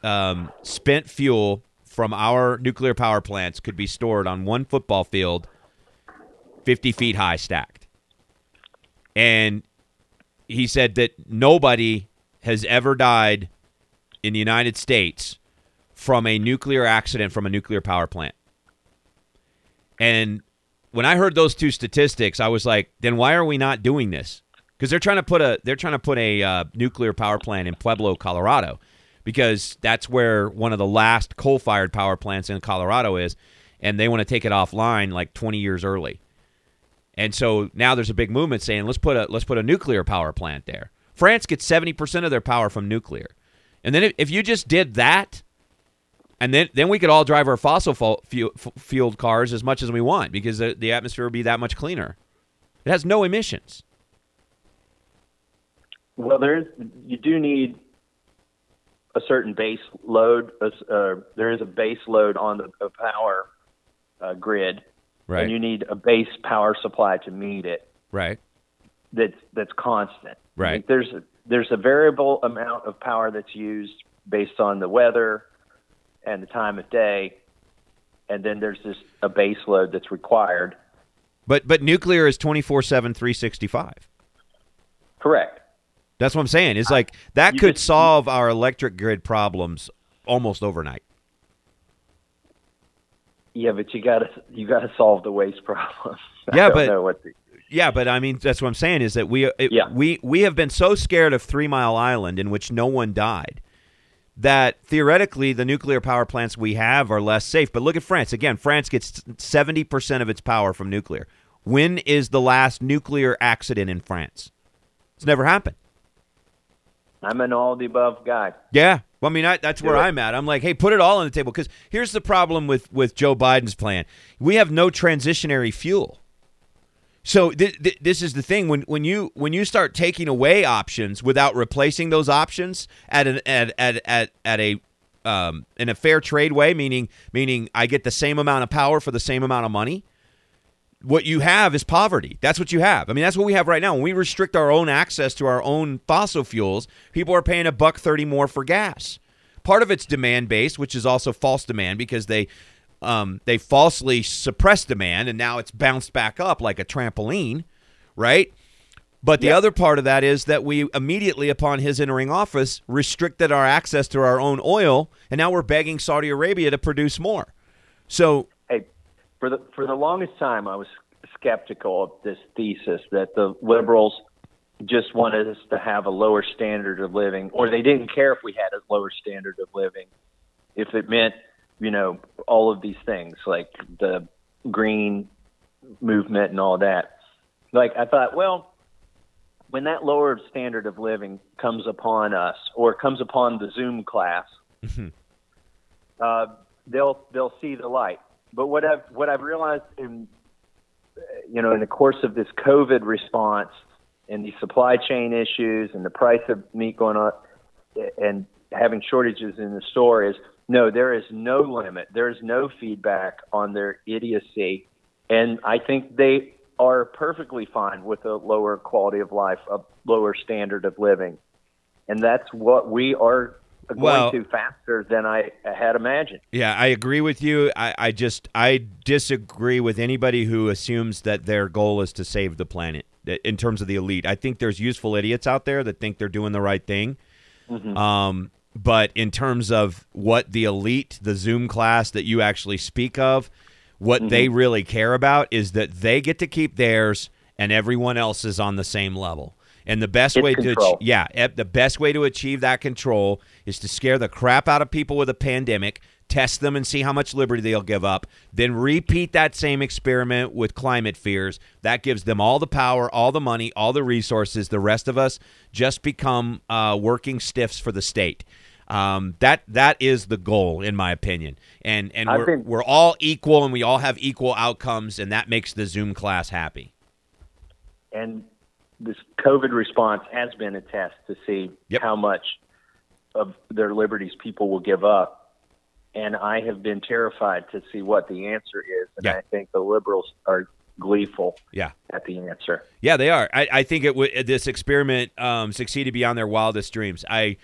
um, spent fuel from our nuclear power plants could be stored on one football field, fifty feet high, stacked. And he said that nobody has ever died in the United States from a nuclear accident from a nuclear power plant. And when I heard those two statistics, I was like, then why are we not doing this? Because they're trying to put a they're trying to put a uh, nuclear power plant in Pueblo, Colorado, because that's where one of the last coal-fired power plants in Colorado is, and they want to take it offline like 20 years early. And so now there's a big movement saying let's put a let's put a nuclear power plant there. France gets 70% of their power from nuclear. And then if, you just did that and then then we could all drive our fossil fu- fu- fu- fueled cars as much as we want because the, the atmosphere would be that much cleaner. It has no emissions. Well, there is. You do need a certain base load. Uh, there is a base load on the, power uh, grid, Right. and you need a base power supply to meet it. right. That's that's constant. Right. There's a, there's a variable amount of power that's used based on the weather and the time of day, and then there's this a base load that's required. But but nuclear is 24/7 365. Correct. That's what I'm saying. It's like that could solve our electric grid problems almost overnight. Yeah, but you gotta you gotta solve the waste problem. Yeah, but- the, Yeah, but I mean that's what I'm saying is that we it, Yeah. we we have been so scared of Three Mile Island in which no one died that theoretically the nuclear power plants we have are less safe. But look at France again. France gets 70% of its power from nuclear. When is the last nuclear accident in France? It's never happened. I'm an all the above guy. Yeah. Well, I mean, I, that's where I'm at. I'm like, hey, put it all on the table. Because here's the problem with, with Joe Biden's plan we have no transitionary fuel. So th- th- this is the thing when when you when you start taking away options without replacing those options at an at at at, at a um, in a fair trade way, meaning meaning I get the same amount of power for the same amount of money. What you have is poverty. That's what you have. I mean, that's what we have right now. When we restrict our own access to our own fossil fuels, people are paying a buck thirty more for gas. Part of it's demand based, which is also false demand because they um, they falsely suppressed demand, and now it's bounced back up like a trampoline, right? But the Yeah. other part of that is that we immediately, upon his entering office, restricted our access to our own oil, and now we're begging Saudi Arabia to produce more. So, for the for the longest time, I was skeptical of this thesis that the liberals just wanted us to have a lower standard of living, or they didn't care if we had a lower standard of living, if it meant, you know, all of these things like the green movement and all that. Like I thought, well, when that lower standard of living comes upon us, or comes upon the Zoom class, uh, they'll they'll see the light. But what I've what I've realized in you know in the course of this COVID response and the supply chain issues and the price of meat going up and having shortages in the store is no, there is no limit. There is no feedback on their idiocy, and I think they are perfectly fine with a lower quality of life, a lower standard of living, and that's what we are going Well- to faster than I had imagined. yeah, I agree with you. I, I just I disagree with anybody who assumes that their goal is to save the planet in terms of the elite. I think there's useful idiots out there that think they're doing the right thing. Um, but in terms of what the elite, the Zoom class that you actually speak of, what they really care about is that they get to keep theirs and everyone else is on the same level. And the best It's way to control. ach- yeah, the best way to achieve that control is to scare the crap out of people with a pandemic, test them and see how much liberty they'll give up, then repeat that same experiment with climate fears. That gives them all the power, all the money, all the resources. The rest of us just become uh, working stiffs for the state. Um, that that is the goal, in my opinion. And and I've we're, been- we're all equal, and we all have equal outcomes, and that makes the Zoom class happy. and this COVID response has been a test to see Yep. how much of their liberties people will give up. And I have been terrified to see what the answer is. And Yeah. I think the liberals are gleeful Yeah. at the answer. Yeah, they are. I, I think it w- this experiment um, succeeded beyond their wildest dreams. I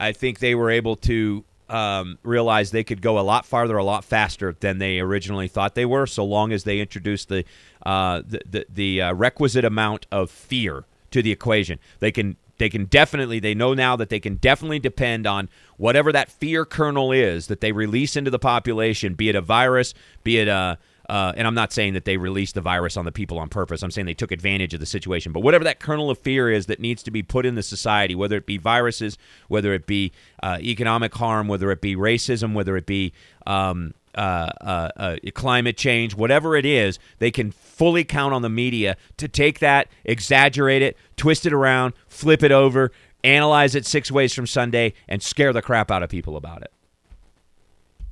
I think they were able to um, realize they could go a lot farther, a lot faster than they originally thought they were, so long as they introduced the uh, the the, the uh, requisite amount of fear to the equation. They can they can definitely they know now that they can definitely depend on whatever that fear kernel is that they release into the population, be it a virus, be it a uh, and I'm not saying that they released the virus on the people on purpose. I'm saying they took advantage of the situation. But whatever that kernel of fear is that needs to be put in the society, whether it be viruses, whether it be uh, economic harm, whether it be racism, whether it be um, uh, uh, uh, climate change, whatever it is, they can fully count on the media to take that, exaggerate it, twist it around, flip it over, analyze it six ways from Sunday, and scare the crap out of people about it.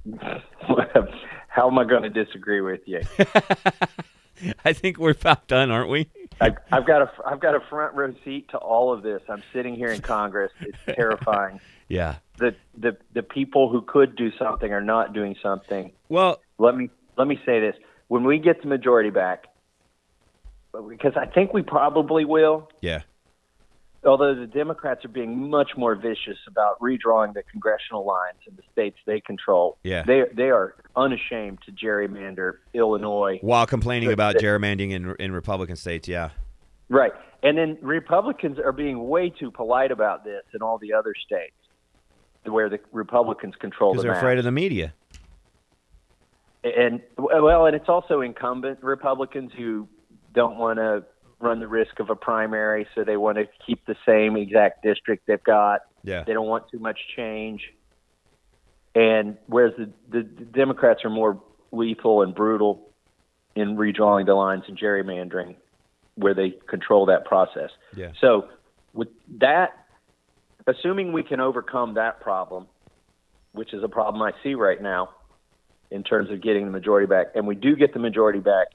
How am I going to disagree with you? I think we're about done, aren't we? I, I've got a I've got a front row seat to all of this. I'm sitting here in Congress. It's terrifying. Yeah. The the the people who could do something are not doing something. Well, Let me let me say this: when we get the majority back, because I think we probably will. yeah. Although the Democrats are being much more vicious about redrawing the congressional lines in the states they control. Yeah. they they are unashamed to gerrymander Illinois. While complaining about gerrymandering in in Republican states, yeah. Right. And then Republicans are being way too polite about this in all the other states where the Republicans control Because the they're map. afraid of the media. and well, and it's also incumbent Republicans who don't want to run the risk of a primary, so they want to keep the same exact district they've got. Yeah. They don't want too much change. And whereas the, the, the Democrats are more lethal and brutal in redrawing the lines and gerrymandering, where they control that process. Yeah. So, with that, assuming we can overcome that problem, which is a problem I see right now in terms of getting the majority back, and we do get the majority back,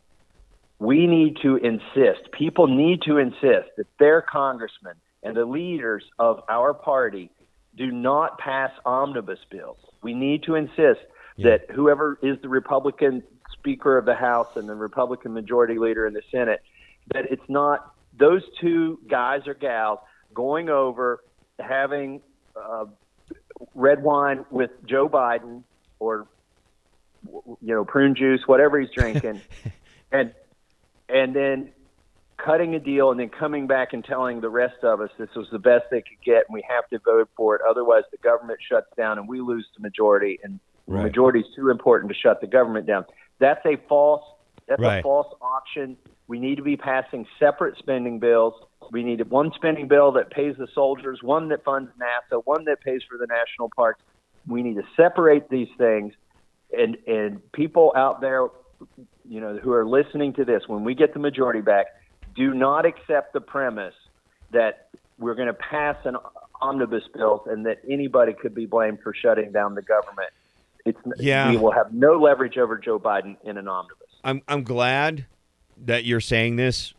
we need to insist, people need to insist that their congressmen and the leaders of our party do not pass omnibus bills. We need to insist that whoever is the Republican Speaker of the House and the Republican Majority Leader in the Senate, that it's not those two guys or gals going over having uh, red wine with Joe Biden or you know, prune juice, whatever he's drinking, and and then cutting a deal and then coming back and telling the rest of us this was the best they could get and we have to vote for it. Otherwise, the government shuts down and we lose the majority. And right. the majority is too important to shut the government down. That's a false. That's right. a false option. We need to be passing separate spending bills. We need one spending bill that pays the soldiers, one that funds NASA, one that pays for the national parks. We need to separate these things. And and people out there, you know, who are listening to this, when we get the majority back, do not accept the premise that we're going to pass an omnibus bill and that anybody could be blamed for shutting down the government. It's, yeah. We will have no leverage over Joe Biden in an omnibus. I'm I'm glad that you're saying this.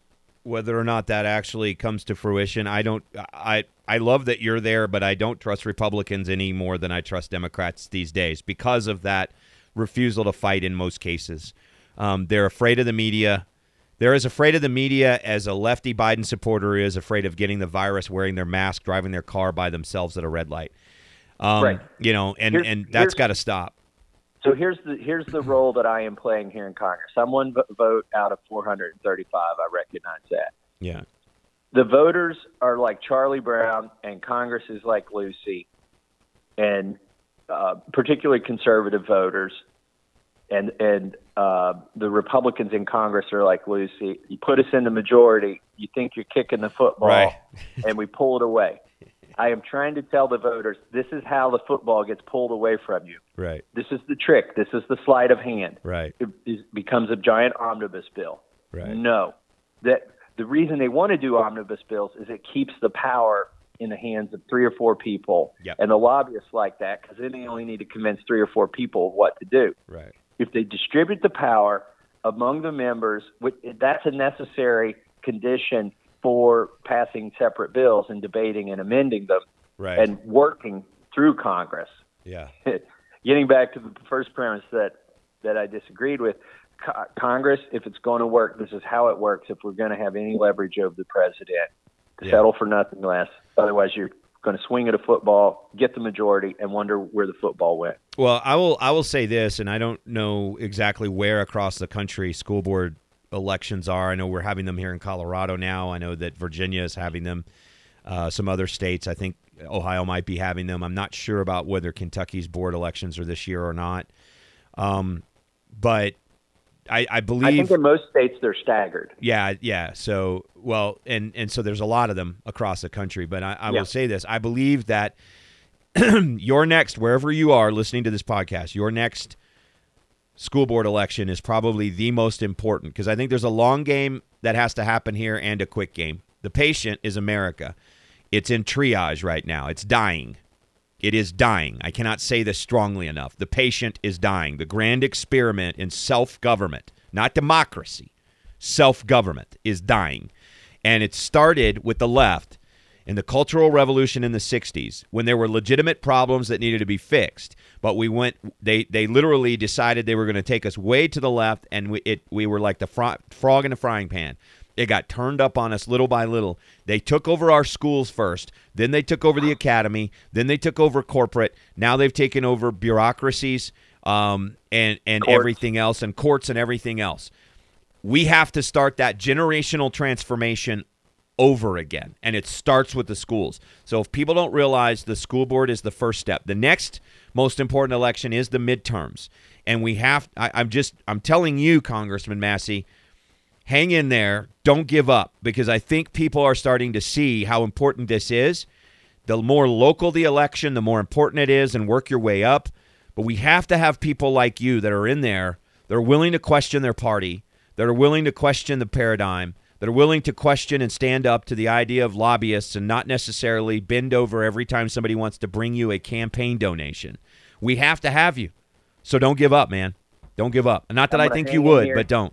Whether or not that actually comes to fruition, I don't. I I love that you're there, but I don't trust Republicans any more than I trust Democrats these days because of that refusal to fight in most cases. Um, they're afraid of the media. They're as afraid of the media as a lefty Biden supporter is afraid of getting the virus wearing their mask, driving their car by themselves at a red light. Um, right. You know, and, and that's got to stop. So here's the here's the role that I am playing here in Congress. I'm one vote out of 435. I recognize that. Yeah. The voters are like Charlie Brown, and Congress is like Lucy, and uh, particularly conservative voters and and uh, the Republicans in Congress are like Lucy. You put us in the majority, you think you're kicking the football, right. and we pull it away. I am trying to tell the voters this is how the football gets pulled away from you. Right. This is the trick. This is the sleight of hand. Right. It, it becomes a giant omnibus bill. Right. No. That the reason they want to do omnibus bills is it keeps the power in the hands of three or four people. Yep. And the lobbyists like that because then they only need to convince three or four people what to do. Right if they distribute the power among the members, that's a necessary condition for passing separate bills and debating and amending them right. and working through Congress. Yeah. Getting back to the first premise that, that I disagreed with, Congress, if it's going to work, this is how it works. If we're going to have any leverage over the president, to yeah. settle for nothing less. Otherwise, you're going to swing at a football, get the majority, and wonder where the football went. Well, I will. I will say this, and I don't know exactly where across the country school board elections are. I know we're having them here in Colorado now. I know that Virginia is having them. Uh, some other states, I think Ohio might be having them. I'm not sure about whether Kentucky's board elections are this year or not. Um, but I, I believe. I think in most states they're staggered. Yeah, yeah. So well, and and so there's a lot of them across the country. But I, I yeah. will say this: I believe that your next, wherever you are listening to this podcast, your next school board election is probably the most important because I think there's a long game that has to happen here and a quick game. The patient is America. It's in triage right now. It's dying. It is dying. I cannot say this strongly enough. The patient is dying. The grand experiment in self government, not democracy, self government, is dying. And it started with the left in the Cultural Revolution in the 60s when there were legitimate problems that needed to be fixed. But we went, they, they literally decided they were going to take us way to the left, and we, it, we were like the frog in the frying pan. It got turned up on us little by little. They took over our schools first, then they took over the academy, then they took over corporate. Now they've taken over bureaucracies um, and and courts. everything else, and courts and everything else. We have to start that generational transformation over again, and it starts with the schools. So if people don't realize the school board is the first step, the next most important election is the midterms, and we have. I, I'm just I'm telling you, Congressman Massie, hang in there. Don't give up because I think people are starting to see how important this is. The more local the election, the more important it is, and work your way up. But we have to have people like you that are in there that are willing to question their party, that are willing to question the paradigm, that are willing to question and stand up to the idea of lobbyists and not necessarily bend over every time somebody wants to bring you a campaign donation. We have to have you. So don't give up, man. Don't give up. Not that I think you would, but don't.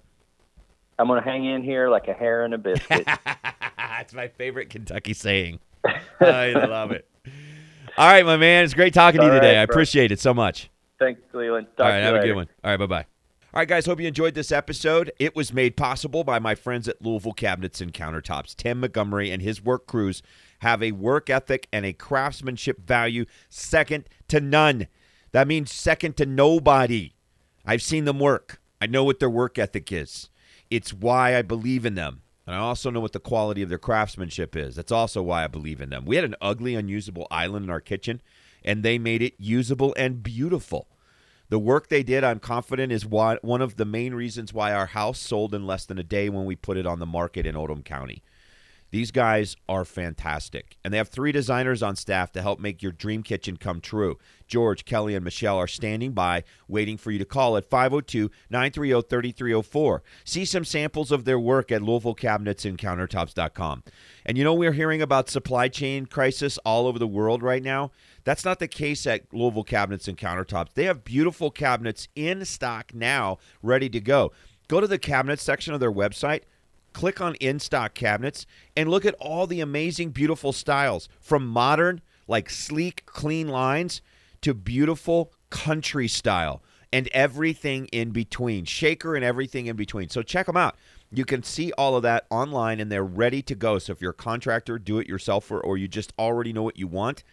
I'm going to hang in here like a hair in a biscuit. That's my favorite Kentucky saying. I love it. All right, my man. It's great talking to you today. Right, I appreciate it so much. Thanks, Cleveland. Talk All right, have later. a good one. All right, bye bye. Right, guys, hope you enjoyed this episode. It was made possible by my friends at Louisville Cabinets and Countertops. Tim Montgomery and his work crews have a work ethic and a craftsmanship value second to none. That means second to nobody. I've seen them work. I know what their work ethic is. It's why I believe in them. And I also know what the quality of their craftsmanship is. That's also why I believe in them. We had an ugly, unusable island in our kitchen, and they made it usable and beautiful. The work they did, I'm confident, is one of the main reasons why our house sold in less than a day when we put it on the market in Oldham County. These guys are fantastic. And they have three designers on staff to help make your dream kitchen come true. George, Kelly, and Michelle are standing by waiting for you to call at 502 930 3304. See some samples of their work at LouisvilleCabinetsandCountertops.com. And you know, we're hearing about supply chain crisis all over the world right now. That's not the case at Louisville Cabinets and Countertops. They have beautiful cabinets in stock now, ready to go. Go to the cabinet section of their website click on in stock cabinets and look at all the amazing, beautiful styles from modern, like sleek, clean lines to beautiful country style and everything in between, shaker and everything in between. So check them out. You can see all of that online and they're ready to go. So if you're a contractor, do it yourself, or, or you just already know what you want,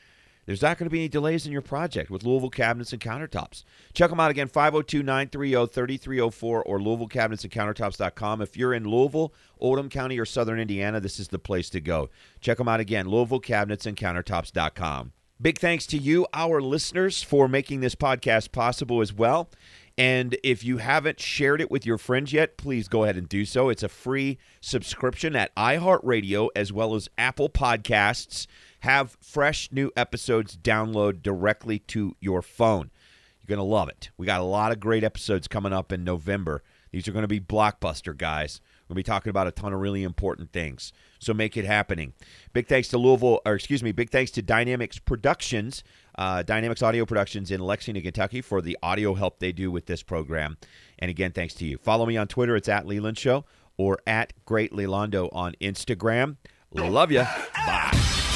there's not going to be any delays in your project with Louisville Cabinets and Countertops. Check them out again, 502 930 3304 or LouisvilleCabinetsandCountertops.com. If you're in Louisville, Oldham County, or Southern Indiana, this is the place to go. Check them out again, LouisvilleCabinetsandCountertops.com. Big thanks to you, our listeners, for making this podcast possible as well. And if you haven't shared it with your friends yet, please go ahead and do so. It's a free subscription at iHeartRadio as well as Apple Podcasts have fresh new episodes download directly to your phone. You're going to love it. We got a lot of great episodes coming up in November. These are going to be blockbuster, guys. We're going to be talking about a ton of really important things. So make it happening. Big thanks to Louisville, or excuse me, big thanks to Dynamics Productions, uh, Dynamics Audio Productions in Lexington, Kentucky for the audio help they do with this program. And again, thanks to you. Follow me on Twitter. It's at Leland Show or at Great Lelondo on Instagram. Love you. Bye.